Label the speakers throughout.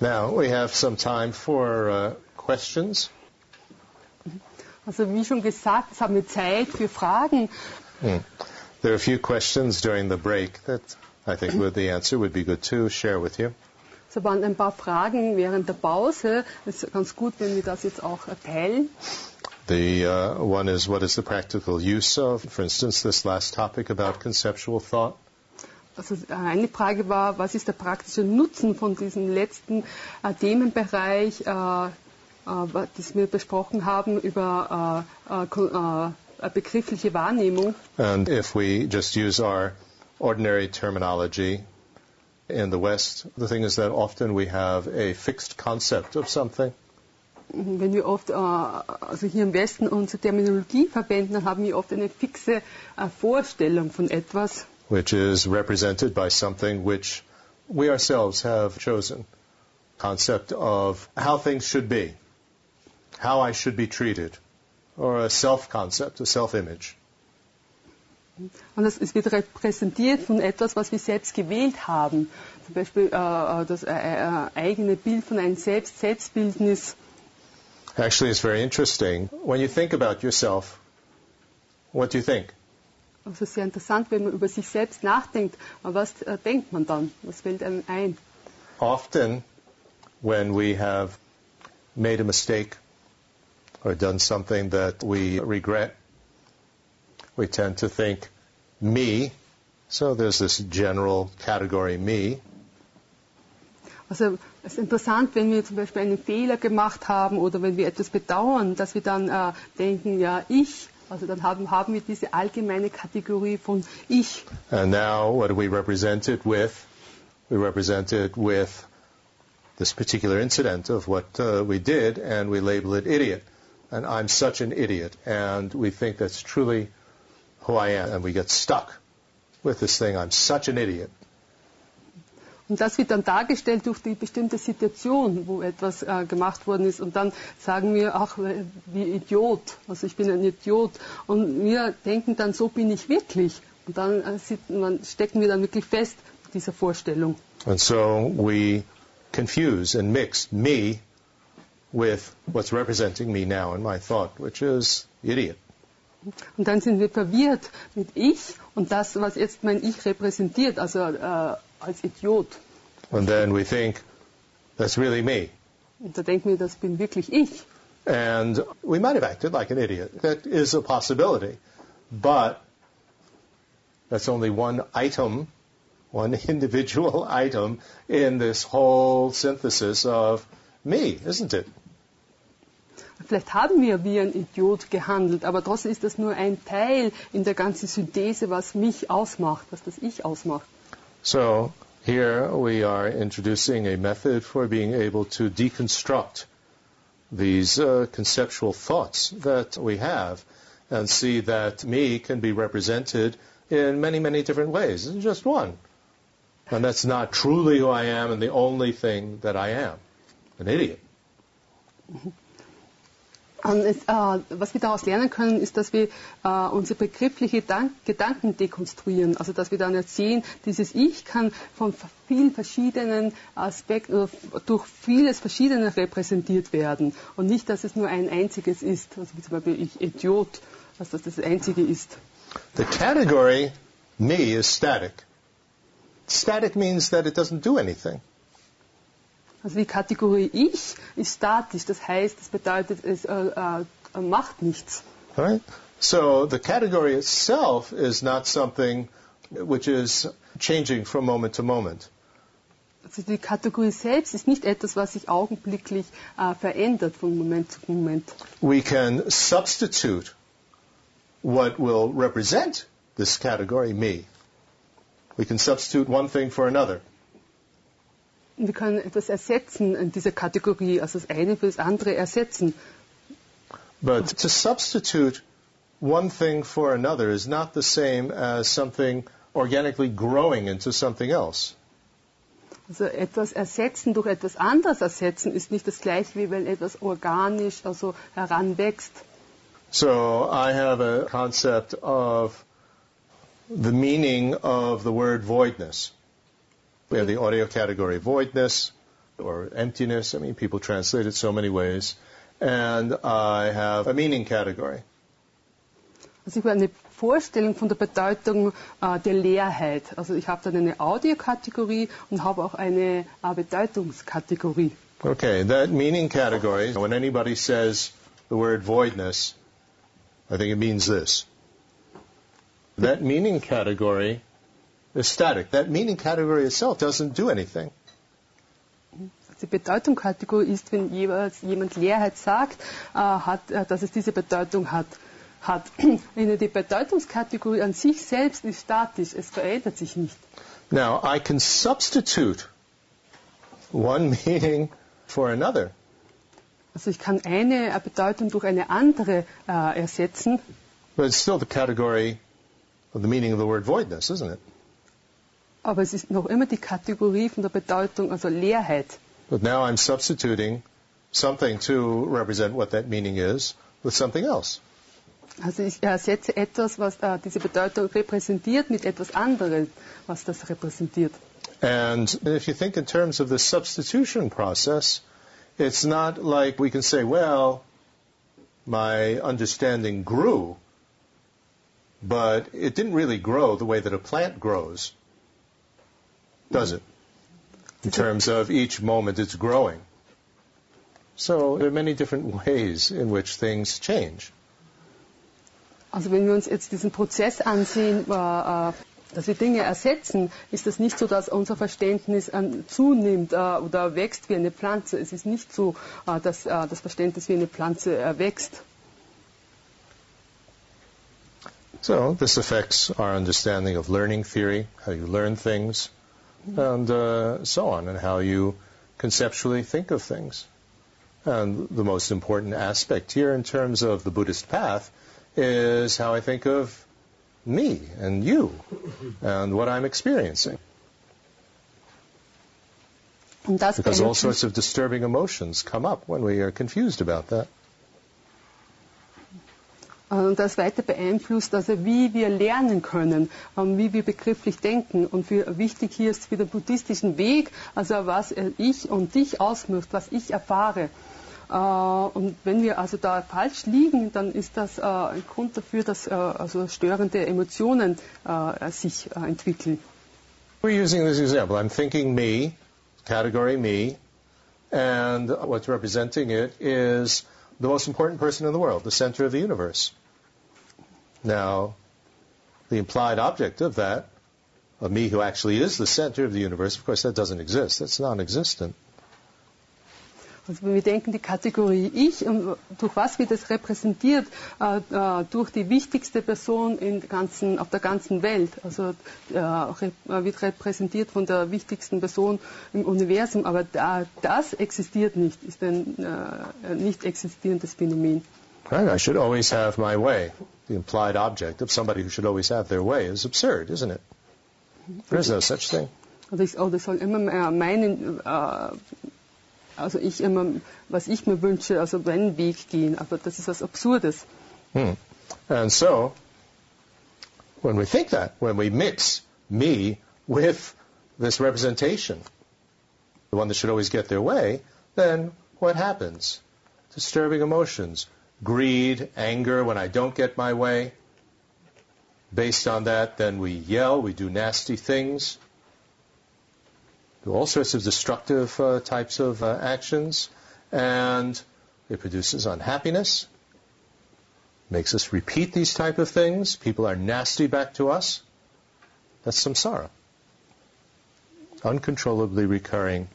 Speaker 1: Now we have some time for uh, questions.
Speaker 2: Also wie schon gesagt, jetzt haben wir Zeit für Fragen.
Speaker 1: Hmm. There are a few questions during the break that I think would, the answer would be good to share with you.
Speaker 2: Es waren ein paar Fragen während der Pause. Es ist ganz gut, wenn wir das jetzt auch teilen.
Speaker 1: The uh, one is what is the practical use of, for instance, this last topic about conceptual thought.
Speaker 2: Also eine Frage war, was ist der praktische Nutzen von diesem letzten äh, Themenbereich, äh, äh, das wir besprochen haben über begriffliche Wahrnehmung?
Speaker 1: And if we just use our ordinary terminology in the West, the thing is that often we have a fixed concept of something.
Speaker 2: Wenn wir oft, also hier im Westen unsere Terminologie verwenden, dann haben wir oft eine fixe Vorstellung von etwas.
Speaker 1: Which is represented by something which we ourselves have chosen. Concept of how things should be, how I should be treated, or a self-concept, a self-image.
Speaker 2: Und es, es wird repräsentiert von etwas, was wir selbst gewählt haben. Zum Beispiel äh, äh das äh, äh, eigene Bild von einem Selbst, Selbstbildnis.
Speaker 1: Actually, it's very interesting. When you think about yourself, what do you think?
Speaker 2: Also sehr interessant, wenn man über sich selbst nachdenkt. Aber was äh, denkt man dann? Was fällt einem ein?
Speaker 1: Often, when we have made a mistake or done something that we regret, we tend to think me. So there's this general category me.
Speaker 2: Also es ist interessant, wenn wir zum Beispiel einen Fehler gemacht haben oder wenn wir etwas bedauern, dass wir dann äh, denken, ja, ich. Also dann haben, haben wir diese allgemeine Kategorie von ich.
Speaker 1: And now what do we represent it with? We represent it with this particular incident of what uh, we did and we label it idiot. And I'm such an idiot. And we think that's truly who I am. And we get stuck with this thing, I'm such an idiot.
Speaker 2: Und das wird dann dargestellt durch die bestimmte Situation, wo etwas äh, gemacht worden ist. Und dann sagen wir, ach, wie Idiot. Also ich bin ein Idiot. Und wir denken dann, so bin ich wirklich. Und dann äh, man, stecken wir dann wirklich fest mit dieser Vorstellung.
Speaker 1: And so we confuse and mix me with what's representing me now in my thought, which is idiot.
Speaker 2: Und dann sind wir verwirrt mit Ich und das, was jetzt mein Ich repräsentiert, also äh, als Idiot.
Speaker 1: And then we think, that's really me.
Speaker 2: Und da denken wir, das bin wirklich ich.
Speaker 1: And we might have acted like an idiot. That is a possibility. But that's only one item, one individual item in this whole synthesis of me, isn't it?
Speaker 2: Vielleicht haben wir wie ein Idiot gehandelt, aber trotzdem ist das nur ein Teil in der ganzen Synthese, was mich ausmacht, was das Ich ausmacht.
Speaker 1: So here we are introducing a method for being able to deconstruct these uh, conceptual thoughts that we have and see that me can be represented in many, many different ways. It's just one. And that's not truly who I am and the only thing that I am. An idiot.
Speaker 2: Es, äh, was wir daraus lernen können, ist, dass wir äh, unsere begriffliche Dank Gedanken dekonstruieren. Also dass wir dann sehen, dieses Ich kann von vielen verschiedenen Aspekten, durch vieles Verschiedene repräsentiert werden. Und nicht, dass es nur ein einziges ist. Also wie zum Beispiel ich Idiot, dass das das einzige ist.
Speaker 1: The category me is static. Static means that it doesn't do anything.
Speaker 2: Also die Kategorie Ich ist statisch, das heißt, es bedeutet, es äh, äh, macht nichts.
Speaker 1: Right? So the category itself is not something which is changing from moment to moment.
Speaker 2: Also die Kategorie selbst ist nicht etwas, was sich augenblicklich äh, verändert von Moment zu Moment.
Speaker 1: We can substitute what will represent this category, me. We can substitute one thing for another.
Speaker 2: Wir können etwas ersetzen in dieser Kategorie, also das eine für das andere ersetzen.
Speaker 1: But to substitute one thing for another is not the same as something organically growing into something else.
Speaker 2: Also etwas ersetzen durch etwas anderes ersetzen ist nicht das gleiche wie wenn etwas organisch also heranwächst.
Speaker 1: So I have a concept of the meaning of the word voidness. We have the audio category voidness, or emptiness. I mean, people translate it so many ways. And I have a meaning category.
Speaker 2: Also ich habe eine Vorstellung von der Bedeutung äh, der Leerheit. Also ich habe dann eine Audiokategorie und habe auch eine äh, Bedeutungskategorie.
Speaker 1: Okay, that meaning category, when anybody says the word voidness, I think it means this. That meaning category is static. That meaning category itself doesn't do anything.
Speaker 2: Die Bedeutungskategorie ist, wenn jemand Leerheit sagt, äh, hat, äh, dass es diese Bedeutung hat. hat. Die Bedeutungskategorie an sich selbst ist statisch, es verändert sich nicht.
Speaker 1: Now, I can substitute one meaning for another.
Speaker 2: Also ich kann eine äh, Bedeutung durch eine andere äh, ersetzen.
Speaker 1: But it's still the category of the meaning of the word voidness, isn't it?
Speaker 2: Aber es ist noch immer die Kategorie von der Bedeutung, also Leerheit.
Speaker 1: But now I'm substituting something to represent what that meaning is with something else.
Speaker 2: Also ich ersetze etwas, was äh, diese Bedeutung repräsentiert, mit etwas anderem, was das repräsentiert.
Speaker 1: And if you think in terms of the substitution process, it's not like we can say, well, my understanding grew, but it didn't really grow the way that a plant grows, does it? In terms of each moment it's growing. So there are many different ways in which things change.
Speaker 2: Also wenn wir uns jetzt diesen Prozess ansehen, äh, äh dass wir Dinge ersetzen, ist das nicht so, dass unser Verständnis äh, zunimmt äh, oder wächst wie eine Pflanze. Es ist nicht so, äh, dass äh, das Verständnis wie eine Pflanze wächst.
Speaker 1: So this affects our understanding of learning theory, how you learn things, and uh, so on, and how you conceptually think of things. And the most important aspect here in terms of the Buddhist path is how I think of me and you and what I'm experiencing. Because all sorts of disturbing emotions come up when we are confused about that.
Speaker 2: Und das weiter beeinflusst, also wie wir lernen können, wie wir begrifflich denken. Und für, wichtig hier ist für den buddhistischen Weg, also was ich und dich ausmacht, was ich erfahre. Äh, und wenn wir also da falsch liegen, dann ist das äh, ein Grund dafür, dass äh, also störende Emotionen sich entwickeln.
Speaker 1: We're using this example. I'm thinking me, category me, and what's representing it is the most important person in the world, the center of the universe. Now, the implied object of that, of me who actually is the center of the universe, of course, that doesn't exist. That's non existent.
Speaker 2: Also wenn wir denken, die Kategorie Ich, ähm, durch was wird es repräsentiert? Äh, äh, durch die wichtigste Person ganzen, auf der ganzen Welt. Also äh, äh, wird repräsentiert von der wichtigsten Person im Universum. Aber das existiert nicht, ist äh, ein nicht existierendes Phänomen.
Speaker 1: Right, I should always have my way. The implied object of somebody who should always have their way is absurd, isn't it? There is no such thing.
Speaker 2: Oder ich, soll immer meinen, also ich immer, was ich mir wünsche, also meinen Weg gehen. Aber das ist was Absurdes.
Speaker 1: Hmm. And so, when we think that, when we mix me with this representation, the one that should always get their way, then what happens? Disturbing emotions, greed, anger when I don't get my way. Based on that, then we yell, we do nasty things do all sorts of destructive uh, types of uh, actions, and it produces unhappiness, makes us repeat these type of things. People are nasty back to us. That's samsara. Uncontrollably recurring,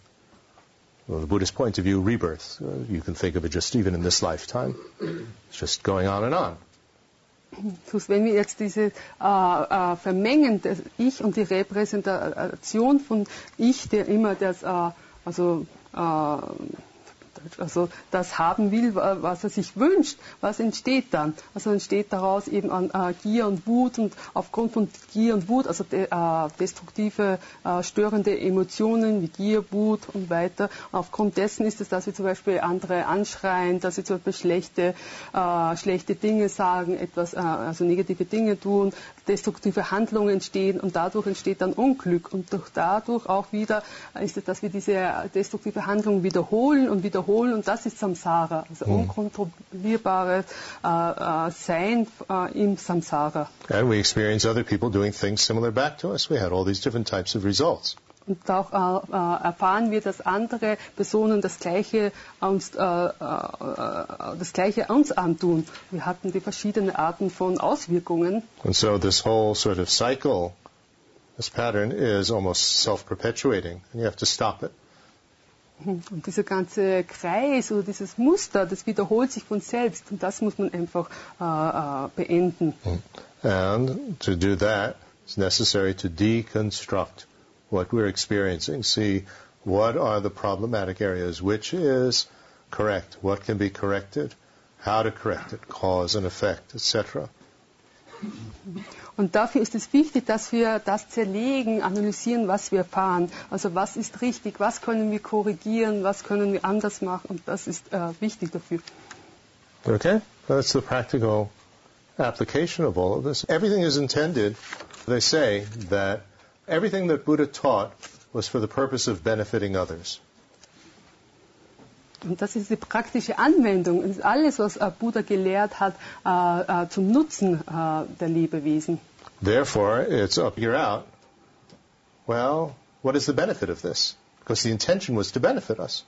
Speaker 1: from the Buddhist point of view, rebirth. Uh, you can think of it just even in this lifetime. It's just going on and on.
Speaker 2: wenn wir jetzt diese äh, äh, Vermengen des Ich und die Repräsentation von Ich, der immer das, äh, also äh, also das haben will, was er sich wünscht, was entsteht dann? Also entsteht daraus eben an äh, Gier und Wut und aufgrund von Gier und Wut, also de, äh, destruktive, äh, störende Emotionen wie Gier, Wut und weiter. Aufgrund dessen ist es, dass wir zum Beispiel andere anschreien, dass sie zum Beispiel schlechte, äh, schlechte Dinge sagen, etwas, äh, also negative Dinge tun, destruktive Handlungen entstehen und dadurch entsteht dann Unglück und durch dadurch auch wieder ist es, dass wir diese destruktive Handlung wiederholen und wiederholen und das ist Samsara, also mhm. unkontrollierbares äh, äh, Sein äh, im Samsara.
Speaker 1: And we experience other people doing things similar back to us. We had all these different types of results.
Speaker 2: Und auch erfahren wir, dass andere Personen das Gleiche uns, das Gleiche uns antun. Wir hatten die verschiedenen Arten von Auswirkungen.
Speaker 1: And so this whole sort of cycle, this pattern is almost self-perpetuating, and you have to stop it.
Speaker 2: Und dieser ganze Kreis oder dieses Muster, das wiederholt sich von selbst und das muss man einfach äh, äh, beenden. Mm.
Speaker 1: And to do that, it's necessary to deconstruct what we're experiencing. See what are the problematic areas, which is correct, what can be corrected, how to correct it, cause and effect, etc.
Speaker 2: Und dafür ist es wichtig, dass wir das zerlegen, analysieren, was wir erfahren. Also was ist richtig, was können wir korrigieren, was können wir anders machen. Und das ist äh, wichtig dafür.
Speaker 1: Okay, that's the practical application of all of this. Everything is intended, they say, that everything that Buddha taught was for the purpose of benefiting others.
Speaker 2: Und das ist die praktische Anwendung. Ist alles, was äh, Buddha gelehrt hat, äh, äh, zum Nutzen der Lebewesen.
Speaker 1: Therefore, it's up here out. Well, what is the benefit of this? Because the intention was to benefit us.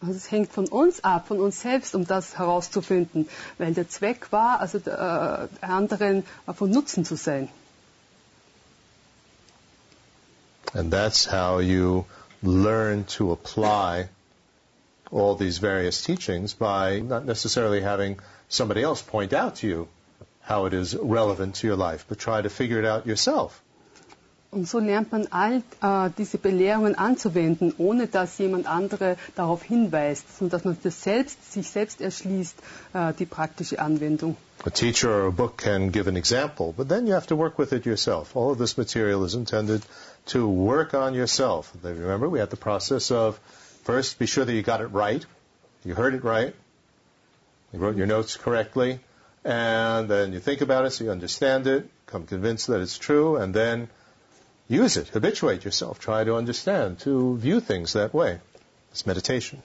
Speaker 2: Also es hängt von uns ab, von uns selbst, um das herauszufinden, weil der Zweck war, also äh, anderen von Nutzen zu sein.
Speaker 1: And that's how you learn to apply all these various teachings by not necessarily having somebody else point out to you how it is relevant to your life, but try to figure it out yourself.
Speaker 2: Und so lernt man all äh, diese Belehrungen anzuwenden, ohne dass jemand andere darauf hinweist, sondern dass man das selbst, sich selbst erschließt, äh, die praktische Anwendung.
Speaker 1: A teacher or a book can give an example, but then you have to work with it yourself. All of this material is intended to work on yourself. Remember, we had the process of first be sure that you got it right, you heard it right, you wrote your notes correctly, and then you think about it so you understand it, become convinced that it's true, and then use it, habituate yourself, try to understand, to view things that way. It's meditation.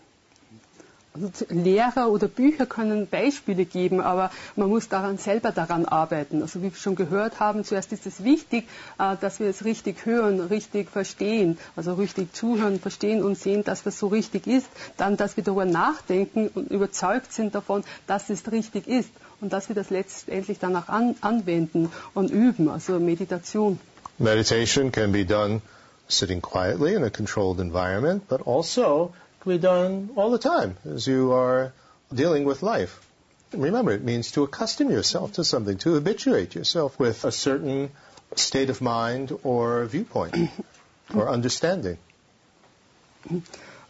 Speaker 2: Lehrer oder Bücher können Beispiele geben, aber man muss daran selber daran arbeiten. Also wie wir schon gehört haben, zuerst ist es wichtig, äh, dass wir es richtig hören, richtig verstehen, also richtig zuhören, verstehen und sehen, dass das so richtig ist. Dann, dass wir darüber nachdenken und überzeugt sind davon, dass es richtig ist und dass wir das letztendlich danach an, anwenden und üben, also Meditation.
Speaker 1: Meditation can be done sitting quietly in a controlled environment, but also be done all the time as you are dealing with life. Remember, it means to accustom yourself to something, to habituate yourself with a certain state of mind or viewpoint or understanding.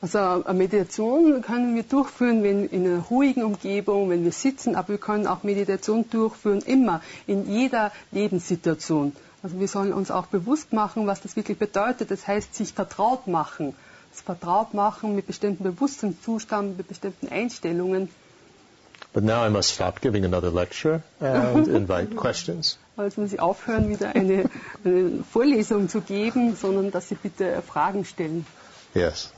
Speaker 2: Also Meditation können wir durchführen, wenn in einer ruhigen Umgebung, wenn wir sitzen, aber wir können auch Meditation durchführen immer in jeder Lebenssituation. Also wir sollen uns auch bewusst machen, was das wirklich bedeutet. Das heißt, sich vertraut machen. Vertraut machen mit bestimmten Bewusstseinszuständen, mit bestimmten Einstellungen.
Speaker 1: But now I must stop giving another lecture and invite questions.
Speaker 2: Also muss ich aufhören, wieder eine, eine Vorlesung zu geben, sondern dass Sie bitte Fragen stellen.
Speaker 1: Yes.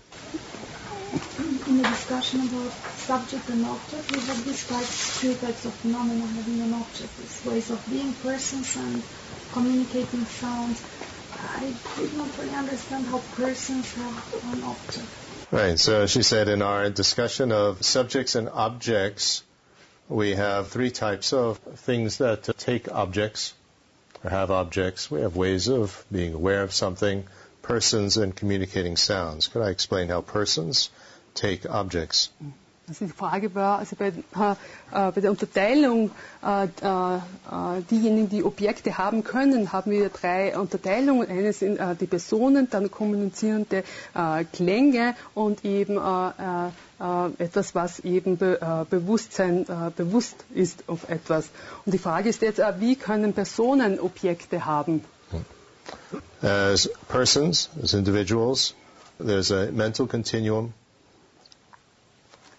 Speaker 3: In the discussion about subject and object, we have described two types of phenomena having an object, these ways of being persons and communicating sounds. I did not really understand how persons have an object.
Speaker 1: Right, so she said in our discussion of subjects and objects, we have three types of things that take objects or have objects. We have ways of being aware of something, persons, and communicating sounds. Could I explain how persons take objects.
Speaker 2: Also die Frage war, also bei, äh, bei der Unterteilung, äh, äh, diejenigen, die Objekte haben können, haben wir drei Unterteilungen. Eine sind äh, die Personen, dann kommunizierende äh, Klänge und eben äh, etwas, was eben be, Bewusstsein bewusst ist auf etwas. Und die Frage ist jetzt, wie können Personen Objekte haben?
Speaker 1: As persons, as individuals, there's a mental continuum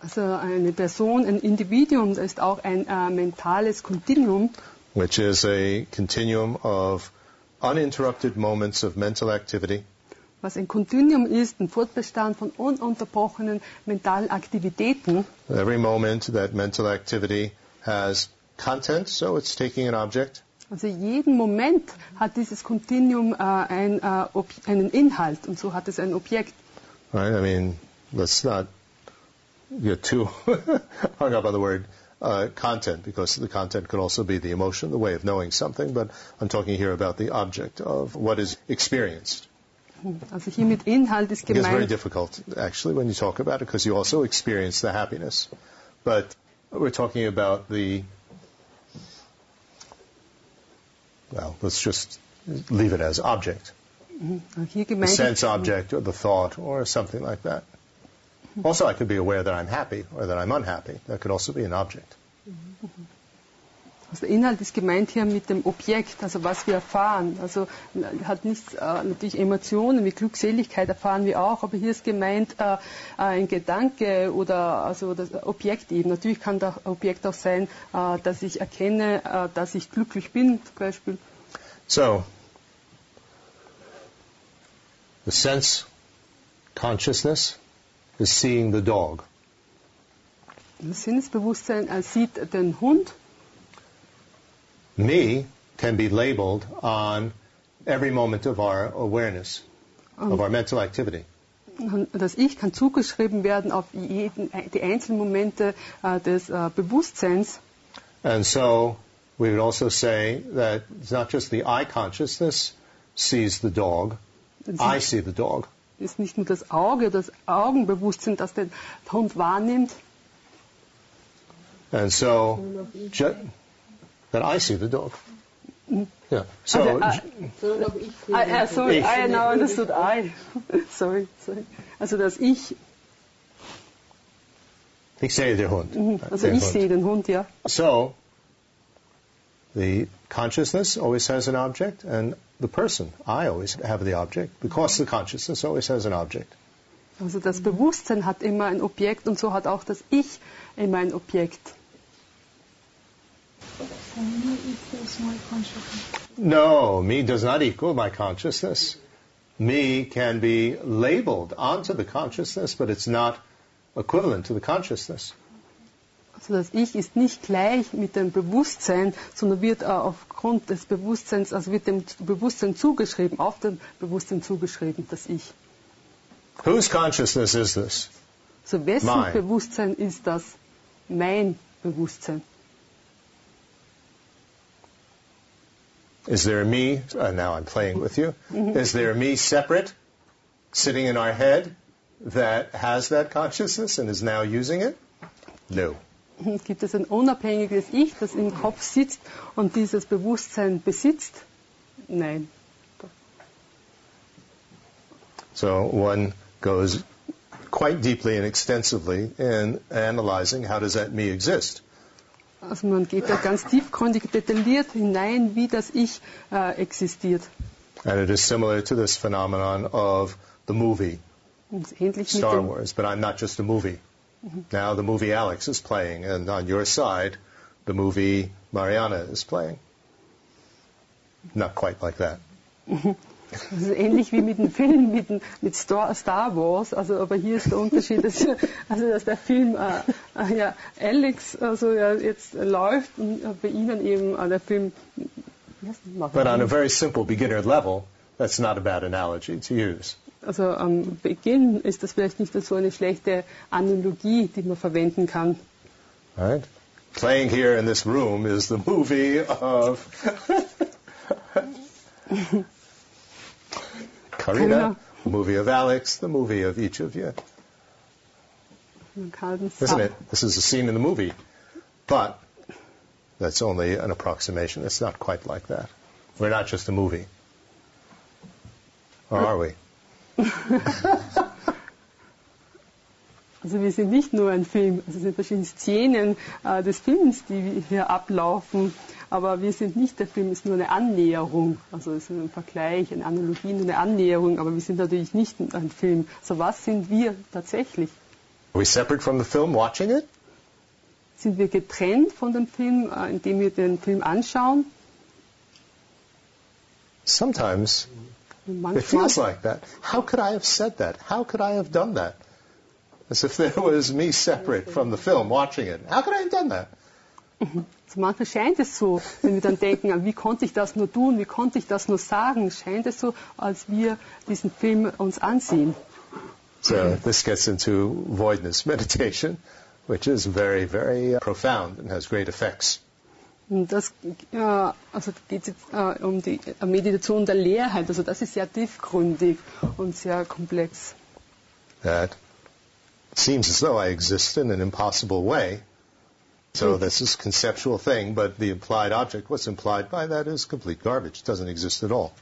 Speaker 2: Also eine Person, ein Individuum, ist auch ein äh, mentales Kontinuum,
Speaker 1: which is a continuum of uninterrupted moments of mental activity
Speaker 2: was ein Kontinuum ist, ein Fortbestand von ununterbrochenen mentalen Aktivitäten.
Speaker 1: Every moment that mental activity has content, so it's taking an object.
Speaker 2: Also jeden Moment hat dieses Kontinuum äh, ein, äh, einen Inhalt und so hat es ein Objekt.
Speaker 1: Right? I mean, let's not get too hung up on the word uh, content because the content could also be the emotion, the way of knowing something. But I'm talking here about the object of what is experienced.
Speaker 2: Also hier mit Inhalt ist
Speaker 1: It gets very difficult actually when you talk about it because you also experience the happiness. But we're talking about the well, let's just leave it as object.
Speaker 2: hier
Speaker 1: the sense object or the thought or something like that. Also, I could be aware that I'm happy or that I'm unhappy. That could also be an object.
Speaker 2: also der Inhalt ist gemeint hier mit dem Objekt, also was wir erfahren. Also hat nichts, äh, natürlich Emotionen wie Glückseligkeit erfahren wir auch, aber hier ist gemeint äh, ein Gedanke oder also das Objekt eben. Natürlich kann das Objekt auch sein, äh, dass ich erkenne, äh, dass ich glücklich bin, zum Beispiel.
Speaker 1: So, the sense consciousness is seeing the dog.
Speaker 2: Sinnesbewusstsein äh, er sieht den Hund.
Speaker 1: Me can be labeled on every moment of our awareness, of um, our mental activity.
Speaker 2: Das Ich kann zugeschrieben werden auf jeden, die einzelnen Momente äh, des äh, Bewusstseins.
Speaker 1: And so we would also say that it's not just the eye consciousness sees the dog, I see the dog.
Speaker 2: Ist nicht nur das Auge, das Augenbewusstsein, das den Hund wahrnimmt,
Speaker 1: And so, that I see the dog. Yeah. So,
Speaker 2: Also, Ah,
Speaker 4: den
Speaker 2: ah,
Speaker 4: Hund.
Speaker 2: sorry,
Speaker 1: Ich.
Speaker 2: I now understood I. sorry, sorry. Also das Ich,
Speaker 1: ich sehe den Hund.
Speaker 2: also
Speaker 1: Den
Speaker 2: ich
Speaker 1: Hund.
Speaker 2: sehe den Hund, ja.
Speaker 1: So, the consciousness always has an object, and the person, I always have the object, because the consciousness always has an object.
Speaker 2: Also das Bewusstsein hat immer ein Objekt und so hat auch das Ich immer ein Objekt.
Speaker 3: So me equals my consciousness.
Speaker 1: No, me does not equal my consciousness. Me can be labeled onto the consciousness, but it's not equivalent to the consciousness.
Speaker 2: Also das Ich ist nicht gleich mit dem Bewusstsein, sondern wird aufgrund des Bewusstseins, also wird dem Bewusstsein zugeschrieben, auf dem Bewusstsein zugeschrieben, das Ich.
Speaker 1: Whose consciousness is this?
Speaker 2: So wessen
Speaker 1: Mein.
Speaker 2: Bewusstsein ist das? Mein Bewusstsein.
Speaker 1: Is there a me? Uh, now I'm playing with you. Is there a me separate, sitting in our head, that has that consciousness and is now using it? No.
Speaker 2: Gibt es ein unabhängiges Ich, das im Kopf sitzt und dieses Bewusstsein besitzt? Nein.
Speaker 1: So one goes quite deeply and extensively in analyzing how does that me exist.
Speaker 2: Also man geht da ganz tiefgründig, detailliert hinein, wie das Ich äh, existiert.
Speaker 1: And it is similar to this phenomenon of the movie, Star Wars, but I'm not just a movie. Now the movie Alex is playing, and on your side, the movie Mariana is playing. Not quite like that.
Speaker 2: das ist ähnlich wie mit dem Film, mit, dem- mit Star, Wars. Also, aber hier ist der Unterschied, dass, also, dass der Film äh, äh, ja, Alex also, ja, jetzt läuft und äh, bei Ihnen eben äh, der Film.
Speaker 1: But on a very simple beginner level, that's not a bad analogy to use.
Speaker 2: Also am Beginn ist das vielleicht nicht so eine schlechte Analogie, die man verwenden kann.
Speaker 1: Right? Playing here in this room is the movie of Karina, the movie of Alex, the movie of each of you. Isn't it? This is a scene in the movie. But that's only an approximation. It's not quite like that. We're not just a movie. Or are we?
Speaker 2: Also wir sind nicht nur ein Film, also es sind verschiedene Szenen äh, des Films, die hier ablaufen, aber wir sind nicht der Film, es ist nur eine Annäherung, also es ist ein Vergleich, eine Analogie, nur eine Annäherung, aber wir sind natürlich nicht ein Film. Also was sind wir tatsächlich?
Speaker 1: Are we separate from the film watching it?
Speaker 2: Sind wir getrennt von dem Film, äh, indem wir den Film anschauen?
Speaker 1: Sometimes it feels like that. How could I have said that? How could I have done that? As if there was me separate from the film watching it. How could I have done that? Mhm.
Speaker 2: Also manchmal scheint es so, wenn wir dann denken, ah, wie konnte ich das nur tun, wie konnte ich das nur sagen, scheint es so, als wir diesen Film uns ansehen.
Speaker 1: So this gets into voidness meditation, which is very, very uh, profound and has great effects.
Speaker 2: Das, äh, also geht es jetzt äh, um die Meditation der Leerheit. Also das ist sehr tiefgründig und sehr komplex.
Speaker 1: That seems as though I exist in an impossible way. So this is a conceptual thing, but the implied object, what's implied by that is complete garbage. It doesn't exist at all.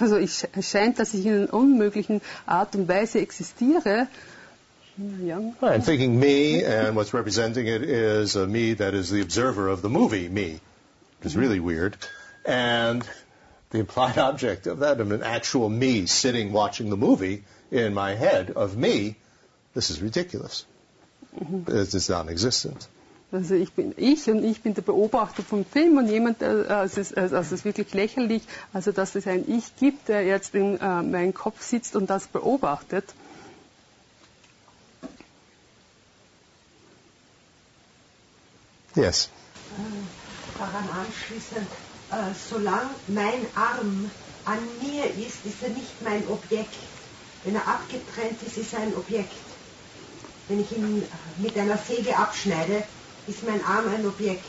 Speaker 2: Also es scheint, dass ich in einer unmöglichen Art und Weise existiere. Ja.
Speaker 1: I'm thinking me, and what's representing it is a me that is the observer of the movie, me, which is really weird. And the implied object of that, of an actual me sitting watching the movie in my head of me, this is ridiculous. Mm-hmm. It's it's non-existent.
Speaker 2: Also ich bin ich und ich bin der Beobachter vom Film und jemand, äh, also es ist, also es ist wirklich lächerlich, also dass es ein Ich gibt, der jetzt in äh, meinem Kopf sitzt und das beobachtet.
Speaker 1: Yes.
Speaker 4: daran anschließend, äh, solange mein Arm an mir ist, ist er nicht mein Objekt. Wenn er abgetrennt ist, ist er ein Objekt. Wenn ich ihn mit einer Säge abschneide, ist mein Arm ein Objekt.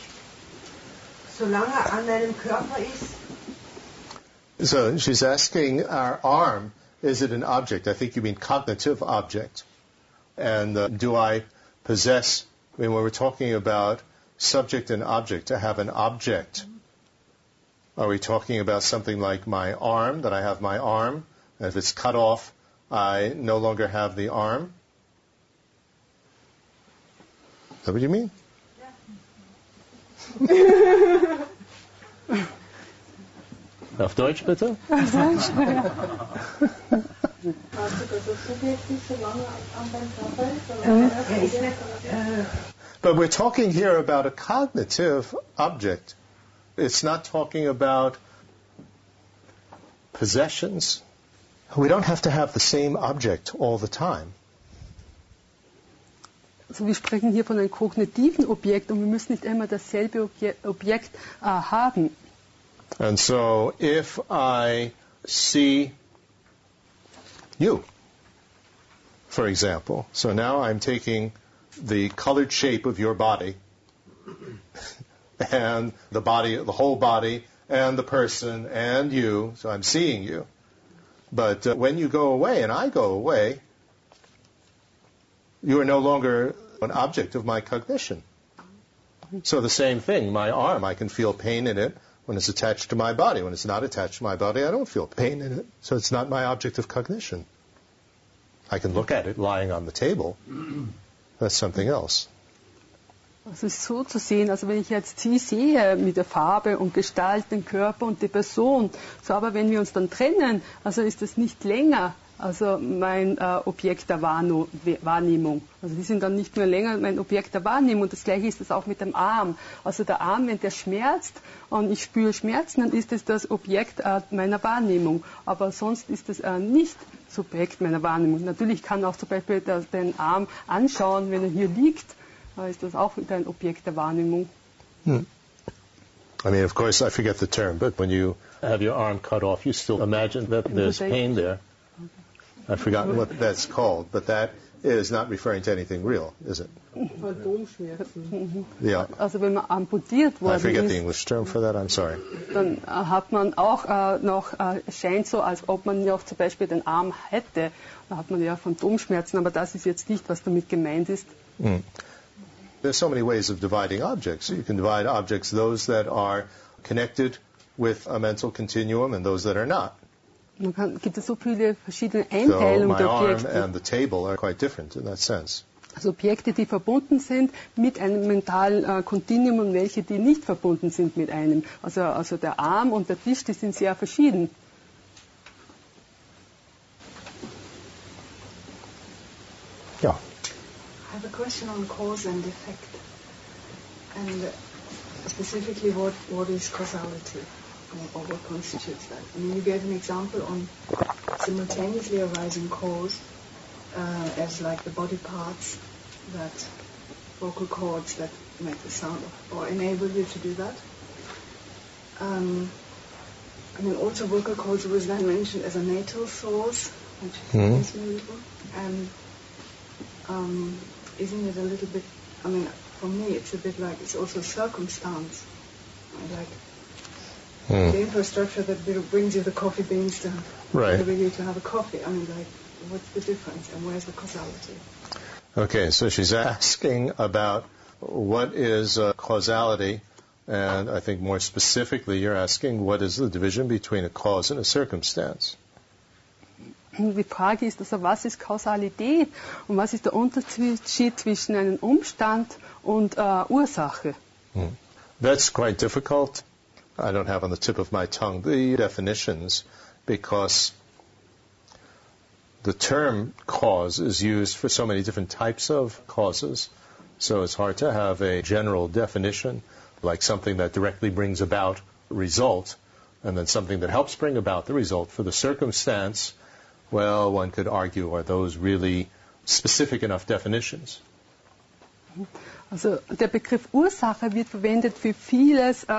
Speaker 4: Solange er an meinem Körper ist,
Speaker 1: So she's asking our arm, is it an object? I think you mean cognitive object. And uh, do I possess, I mean, when we're talking about subject and object, to have an object, are we talking about something like my arm, that I have my arm, and if it's cut off, I no longer have the arm? Is that what you mean? Auf Deutsch bitte?
Speaker 4: er ist nicht, äh,
Speaker 1: But we're talking here about a cognitive object. It's not talking about possessions. We don't have to have the same object all the time.
Speaker 2: Also wir sprechen hier von einem kognitiven Objekt und wir müssen nicht immer dasselbe Obje Objekt äh, haben.
Speaker 1: And so if I see you, for example, so now I'm taking the colored shape of your body and the body, the whole body and the person and you, so I'm seeing you. But uh, when you go away and I go away, you are no longer an object of my cognition. So the same thing, my arm, I can feel pain in it when it's attached to my body. When it's not attached to my body, I don't feel pain in it. So it's not my object of cognition. I can look at it lying on the table. That's something else.
Speaker 2: Es ist so zu sehen, also wenn ich jetzt Sie sehe mit der Farbe und Gestalt, den Körper und die Person, so aber wenn wir uns dann trennen, also ist das nicht länger also mein äh, Objekt der Wahrnehmung. Also die sind dann nicht nur länger mein Objekt der Wahrnehmung. Und das gleiche ist es auch mit dem Arm. Also der Arm, wenn der schmerzt und ich spüre Schmerzen, dann ist es das Objekt äh, meiner Wahrnehmung. Aber sonst ist es äh, nicht Subjekt meiner Wahrnehmung. Natürlich kann auch zum Beispiel der, den Arm anschauen, wenn er hier liegt, äh, ist das auch wieder ein Objekt der Wahrnehmung.
Speaker 1: I mean, of course, I forget the term, but when you have your arm cut off, you still imagine that there's pain there. I've forgotten what that's called, but that is not referring to anything real, is it? Yeah.
Speaker 2: Also wenn man amputiert
Speaker 1: I
Speaker 2: worden
Speaker 1: forget the English term for that. I'm sorry.
Speaker 2: dann hat man auch äh, noch, äh, scheint so, als ob man noch zum Beispiel den Arm hätte. Da hat man ja Phantomschmerzen, aber das ist jetzt nicht, was damit gemeint ist. Mm.
Speaker 1: There's so many ways of dividing objects. You can divide objects those that are connected with a mental continuum and those that are not.
Speaker 2: Man kann, gibt es so viele verschiedene
Speaker 1: So
Speaker 2: Einteilungen
Speaker 1: my
Speaker 2: der Objekte.
Speaker 1: and the table are quite different in that sense.
Speaker 2: Also Objekte, die verbunden sind mit einem mentalen äh, Kontinuum und welche, die nicht verbunden sind mit einem. Also, also der Arm und der Tisch, die sind sehr verschieden.
Speaker 1: Yeah.
Speaker 5: I have a question on cause and effect, and uh, specifically what, what is causality or, or what constitutes that. I mean, you gave an example on simultaneously arising cause uh, as like the body parts that vocal cords that make the sound or enable you to do that. Um, I mean, also vocal cords was then mentioned as a natal source, which
Speaker 1: Mhm.
Speaker 5: confused me a. And um, isn't it a little bit, I mean, for me it's a bit like it's also circumstance. Like
Speaker 1: Hmm.
Speaker 5: the infrastructure that brings you the coffee beans to
Speaker 1: Right.
Speaker 5: enable you to have a coffee. I mean, like, what's the difference and where's the causality?
Speaker 1: Okay, so she's asking about what is uh, causality, and I think more specifically, you're asking what is the division between a cause and a circumstance.
Speaker 2: Die Frage ist also, was ist Kausalität und was ist der Unterschied zwischen einem Umstand und äh, Ursache?
Speaker 1: That's quite difficult. I don't have on the tip of my tongue the definitions because the term cause is used for so many different types of causes. So it's hard to have a general definition, like something that directly brings about result, and then something that helps bring about the result. For the circumstance, well, one could argue, are those really specific enough definitions?
Speaker 2: Also der Begriff Ursache wird verwendet für vieles, äh,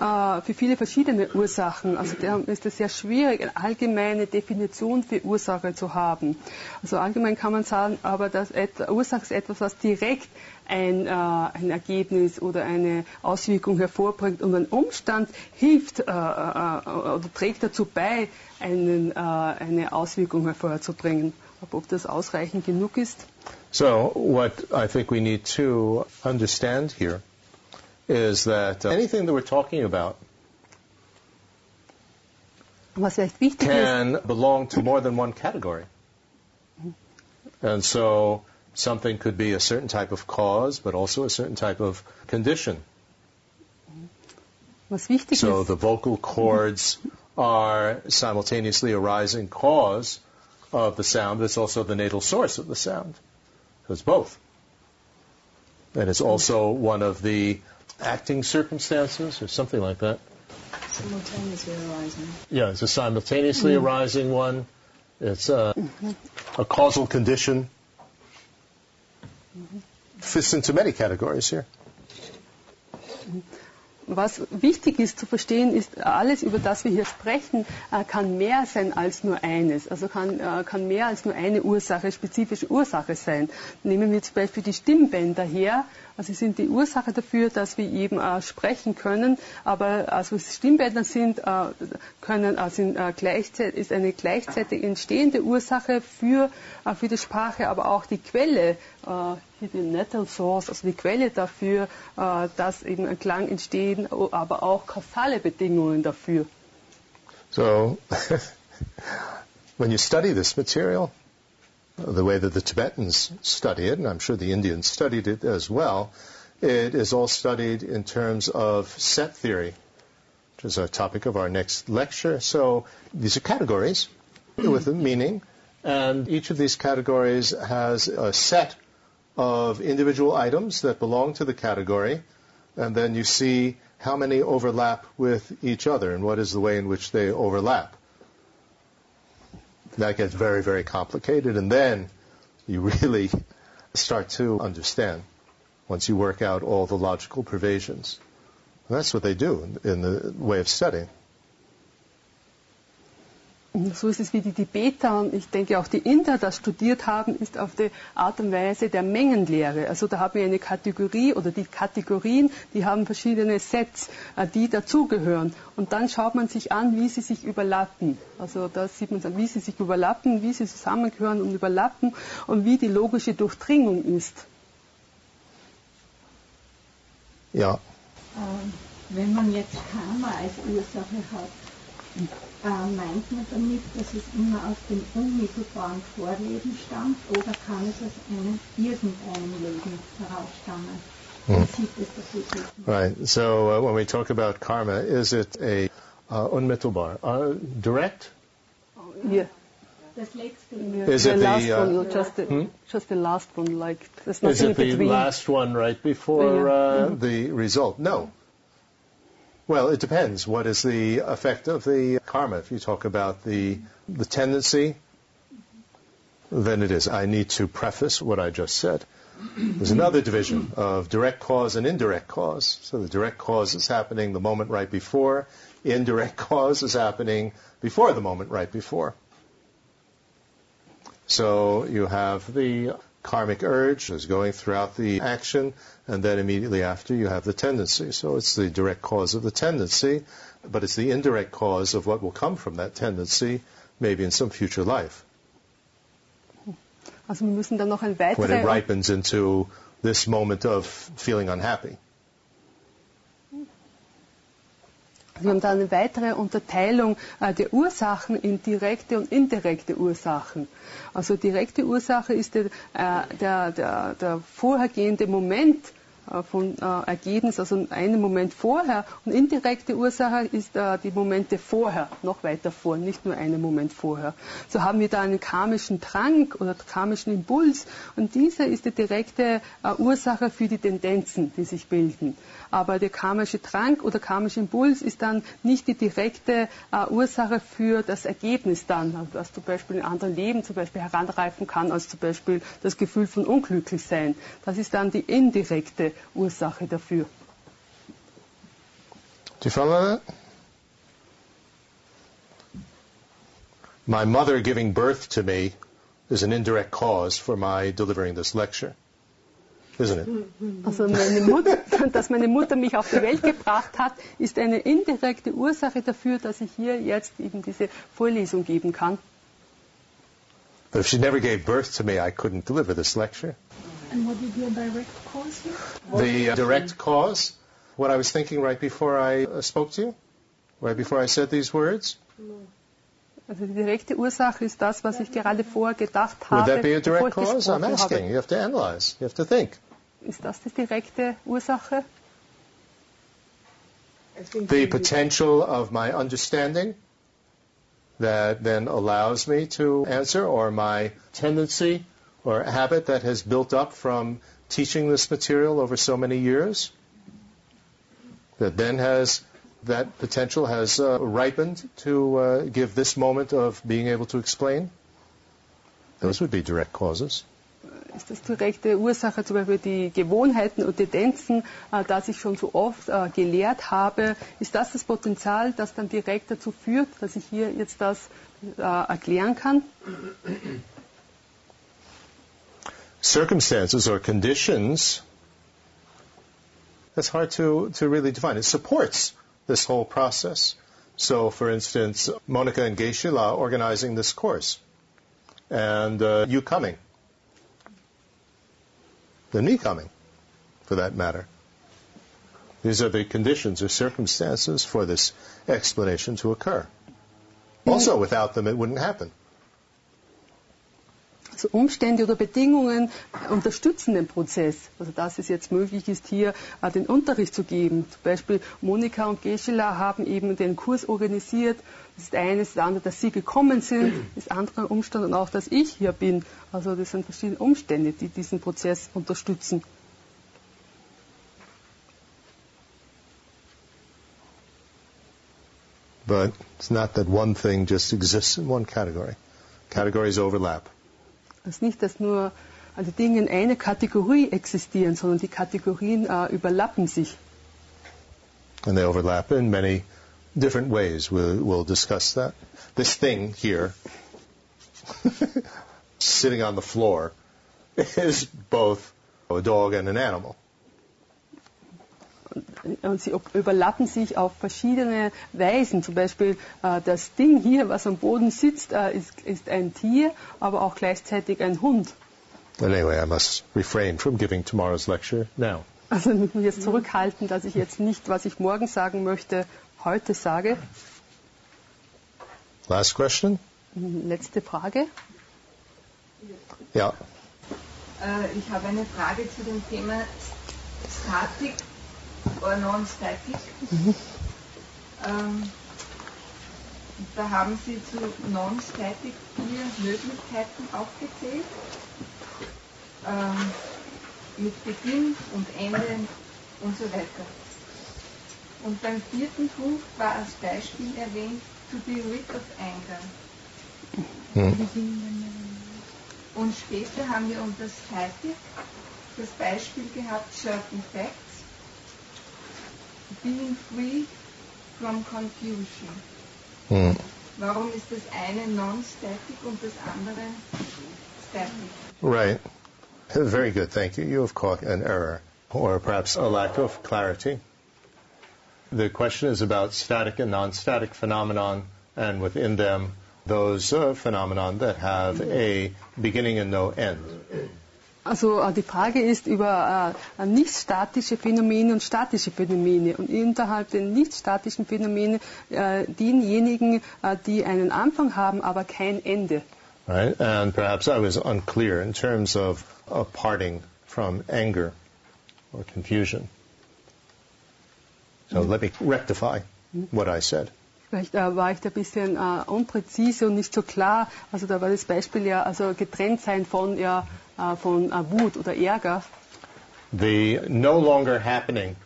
Speaker 2: äh, für viele verschiedene Ursachen. Also da ist es sehr schwierig, eine allgemeine Definition für Ursache zu haben. Also allgemein kann man sagen, aber dass et- Ursache ist etwas, was direkt ein, äh, ein Ergebnis oder eine Auswirkung hervorbringt und ein Umstand hilft äh, äh, oder trägt dazu bei, einen, äh, eine Auswirkung hervorzubringen. Ob das ausreichend genug ist?
Speaker 1: So, what I think we need to understand here is that anything that we're talking about
Speaker 2: Was vielleicht ist,
Speaker 1: can belong to more than one category. And so, something could be a certain type of cause, but also a certain type of condition.
Speaker 2: was wichtig
Speaker 1: So, the vocal cords are simultaneously arising cause of the sound, but it's also the natal source of the sound. So, it's both. And it's also one of the acting circumstances or something like that.
Speaker 5: Simultaneously arising.
Speaker 1: Yeah, it's a simultaneously mm-hmm. arising one. It's a, a causal condition. Mm-hmm. Fits into many categories here.
Speaker 2: Was wichtig ist zu verstehen, ist, alles, über das wir hier sprechen, äh, kann mehr sein als nur eines. Also kann, äh, kann mehr als nur eine Ursache, spezifische Ursache sein. Nehmen wir zum Beispiel die Stimmbänder her. Also sie sind die Ursache dafür, dass wir eben äh, sprechen können. Aber also Stimmbänder sind, können, sind gleichzeitig, ist eine gleichzeitig entstehende Ursache für, für die Sprache, aber auch die Quelle, hier die Natal Source, also die Quelle dafür, äh, dass eben ein Klang entstehen, aber auch kausale Bedingungen dafür.
Speaker 1: So, when you study this material, the way that the Tibetans study it, and I'm sure the Indians studied it as well, it is all studied in terms of set theory, which is a topic of our next lecture. So these are categories with a meaning, and each of these categories has a set of individual items that belong to the category, and then you see how many overlap with each other and what is the way in which they overlap. That gets very, very complicated, and then you really start to understand once you work out all the logical pervasions. And that's what they do in, the way of studying.
Speaker 2: So ist es wie die Tibeter und ich denke auch die Inder das studiert haben, ist auf die Art und Weise der Mengenlehre. Also da haben wir eine Kategorie oder die Kategorien, die haben verschiedene Sets, äh, die dazugehören. Und dann schaut man sich an, wie sie sich überlappen. Also da sieht man dann, wie sie sich überlappen, wie sie zusammengehören und überlappen und wie die logische Durchdringung ist.
Speaker 1: Ja.
Speaker 6: Ähm, wenn man jetzt Karma als Ursache hat,
Speaker 3: Äh, meint man damit, dass es immer aus dem unmittelbaren Vorleben stammt oder kann es aus einem irgendeinem Leben herausstammen?
Speaker 1: Mm. Right. So uh, when we talk about karma, is it a uh, unmittelbar, uh, direct?
Speaker 2: Yeah.
Speaker 1: Is it the,
Speaker 2: last uh, one, just the, hmm? just the last one, like there's nothing
Speaker 1: Is it the
Speaker 2: between.
Speaker 1: last one right before. Uh,
Speaker 2: mm-hmm.
Speaker 1: the result? No. Well, it depends. What is the effect of the karma? If you talk about the the tendency, then it is. I need to preface what I just said. There's another division of direct cause and indirect cause. So the direct cause is happening the moment right before. Indirect cause is happening before the moment right before. So you have the karmic urge is going throughout the action, and then immediately after you have the tendency. So it's the direct cause of the tendency, but it's the indirect cause of what will come from that tendency, maybe in some future life.
Speaker 2: Also wir müssen dann noch ein
Speaker 1: When it ripens into this moment of feeling unhappy.
Speaker 2: Wir haben da eine weitere Unterteilung äh, der Ursachen in direkte und indirekte Ursachen. Also direkte Ursache ist der, äh, der, der, der vorhergehende Moment, von äh, Ergebnis, also einen Moment vorher. Und indirekte Ursache ist äh, die Momente vorher, noch weiter vor, nicht nur einen Moment vorher. So haben wir da einen karmischen Drang oder karmischen Impuls und dieser ist die direkte äh, Ursache für die Tendenzen, die sich bilden. Aber der karmische Drang oder karmische Impuls ist dann nicht die direkte äh, Ursache für das Ergebnis dann, was zum Beispiel in anderen Leben zum Beispiel heranreifen kann, als zum Beispiel das Gefühl von Unglücklichsein. Das ist dann die indirekte Ursache dafür.
Speaker 1: Do you follow that? My mother giving birth to me is an indirect cause for my delivering this lecture. Isn't it?
Speaker 2: Also meine Mutter, dass meine Mutter mich auf die Welt gebracht hat, ist eine indirekte Ursache dafür, dass ich hier jetzt eben diese Vorlesung geben kann.
Speaker 1: But if she never gave birth to me, I couldn't deliver this lecture.
Speaker 3: And what did your direct cause here?
Speaker 1: The uh, direct cause, what I was thinking right before I uh, spoke to you, right before I said these words.
Speaker 2: Also die direkte Ursache ist das, was ich gerade vorher gedacht habe.
Speaker 1: Would
Speaker 2: habe.
Speaker 1: that be a direct cause? I'm asking.
Speaker 2: habe.
Speaker 1: You have to analyze. You have to think.
Speaker 2: Ist das die direkte Ursache?
Speaker 1: The potential of my understanding that then allows me to answer, or my tendency or a habit that has built up from teaching this material over so many years, that then has that potential has uh, ripened to uh, give this moment of being able to explain. Those would be direct causes.
Speaker 2: Ist das direkte Ursache zum Beispiel die Gewohnheiten und Tendenzen, äh, dass ich schon so oft äh, gelehrt habe? Ist das das Potenzial, das dann direkt dazu führt, dass ich hier jetzt das äh, erklären kann?
Speaker 1: Circumstances or conditions, that's hard to, to really define. It supports this whole process. So, for instance, Monica and Geishila organizing this course, and uh, you coming, then me coming, for that matter. These are the conditions or circumstances for this explanation to occur. Also, without them, it wouldn't happen.
Speaker 2: Also Umstände oder Bedingungen unterstützen den Prozess. Also dass es jetzt möglich ist, hier äh, den Unterricht zu geben. Zum Beispiel Monika und Geschela haben eben den Kurs organisiert. Das ist eines, das andere, dass sie gekommen sind, das andere Umstand und auch, dass ich hier bin. Also das sind verschiedene Umstände, die diesen Prozess unterstützen.
Speaker 1: But it's not that one thing just exists in one category. Categories overlap.
Speaker 2: Ist nicht, dass nur die Dinge in einer Kategorie existieren, sondern die Kategorien äh, überlappen sich.
Speaker 1: And they overlap in many different ways. We'll, we'll discuss that. This thing here, sitting on the floor, is both a dog and an animal.
Speaker 2: Und sie überlappen sich auf verschiedene Weisen. Zum Beispiel äh, das Ding hier, was am Boden sitzt, äh, ist, ist ein Tier, aber auch gleichzeitig ein Hund.
Speaker 1: Anyway, I must refrain from giving tomorrow's lecture now.
Speaker 2: Also ich muss mich jetzt zurückhalten, dass ich jetzt nicht, was ich morgen sagen möchte, heute sage.
Speaker 1: Last question?
Speaker 2: Letzte Frage.
Speaker 1: Ja.
Speaker 6: Äh, ich habe eine Frage zu dem Thema Statik oder Non-Static. Ähm, da haben Sie zu Non-Static vier Möglichkeiten aufgezählt. Ähm, mit Beginn und Ende und so weiter. Und beim vierten Punkt war als Beispiel erwähnt, to be rid of anger.
Speaker 1: Hm.
Speaker 6: Und später haben wir unter Static das Beispiel gehabt, certain facts, being free from confusion.
Speaker 1: Hmm.
Speaker 6: Warum ist das eine non-static und das andere static?
Speaker 1: Right. Very good, thank you. You have caught an error, or perhaps a lack of clarity. The question is about static and non-static phenomenon, and within them, those uh, phenomenon that have a beginning and no end.
Speaker 2: Also äh, die Frage ist über äh, nicht statische Phänomene und statische Phänomene und innerhalb der nicht statischen Phänomene äh, diejenigen, äh, die einen Anfang haben, aber kein Ende.
Speaker 1: Right? And perhaps I was unclear in terms of a parting from anger or confusion. So let me rectify what I said.
Speaker 2: Vielleicht äh, war ich da ein bisschen äh, unpräzise und nicht so klar. Also da war das Beispiel ja also getrennt sein von, ja, äh, von äh, Wut oder Ärger.
Speaker 1: The no longer happening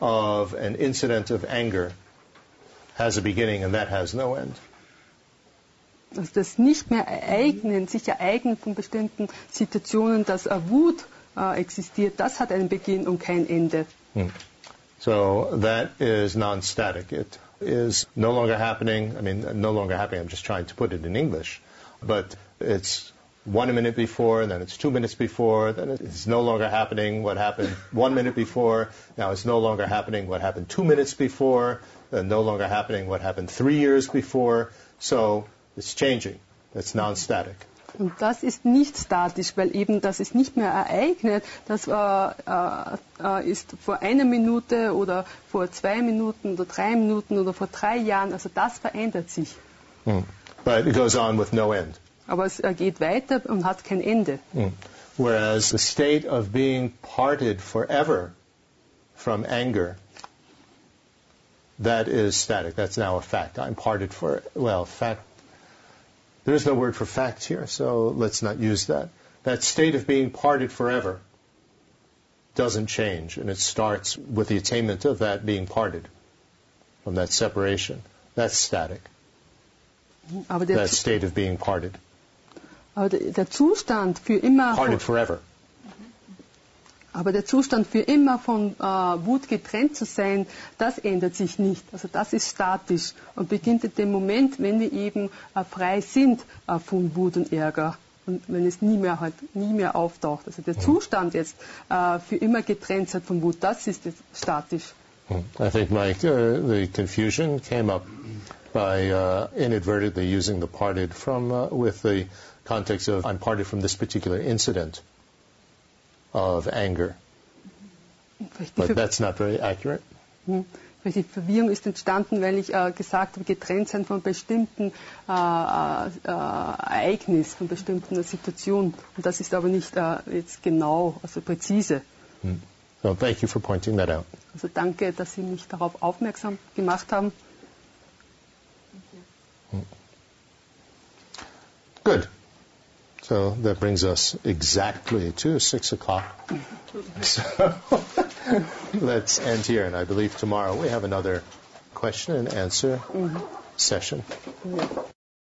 Speaker 1: of an incident of anger has a beginning and that has no end.
Speaker 2: Also das nicht mehr ereignen, sich ereignen von bestimmten Situationen, dass äh, Wut äh, existiert, das hat einen Beginn und kein Ende.
Speaker 1: Hmm. So that is non-static. It is no longer happening. I mean, no longer happening. I'm just trying to put it in English. But it's one minute before, then it's two minutes before, then it's no longer happening what happened one minute before, now it's no longer happening what happened two minutes before, then no longer happening what happened three years before. So it's changing. It's non-static.
Speaker 2: Und das ist nicht statisch, weil eben das ist nicht mehr ereignet. Das war, äh, ist vor einer Minute oder vor zwei Minuten oder drei Minuten oder vor drei Jahren. Also das verändert sich.
Speaker 1: Hmm. But it goes on with no end.
Speaker 2: Aber es geht weiter und hat kein Ende.
Speaker 1: Hmm. Whereas the state of being parted forever from anger, that is static. That's now a fact. I'm parted for, well, fact there is no word for fact here, so let's not use that. That state of being parted forever doesn't change, and it starts with the attainment of that being parted from that separation. That's static. that state of being parted.
Speaker 2: Aber der Zustand für immer.
Speaker 1: Parted forever.
Speaker 2: Aber der Zustand für immer von äh, Wut getrennt zu sein, das ändert sich nicht. Also das ist statisch und beginnt in dem Moment, wenn wir eben äh, frei sind äh, von Wut und Ärger und wenn es nie mehr halt nie mehr auftaucht. Also der. Zustand jetzt äh, für immer getrennt sein von Wut, das ist statisch.
Speaker 1: Mhm. I think Mike, uh, the confusion came up by uh, inadvertently using the parted from uh, with the context of I'm parted from this particular incident. Of anger. But that's not very accurate.
Speaker 2: Hm. Die Verwirrung ist entstanden, weil ich äh, gesagt habe, getrennt sein von bestimmten äh, äh, Ereignis, von bestimmten Situationen. Und das ist aber nicht äh, jetzt genau, also präzise.
Speaker 1: Hmm. So thank you for pointing that out.
Speaker 2: Also danke, dass Sie mich darauf aufmerksam gemacht haben.
Speaker 1: Hmm. Good. So that brings us exactly to six o'clock. So let's end here. And I believe tomorrow we have another question and answer mm-hmm. session. Yeah.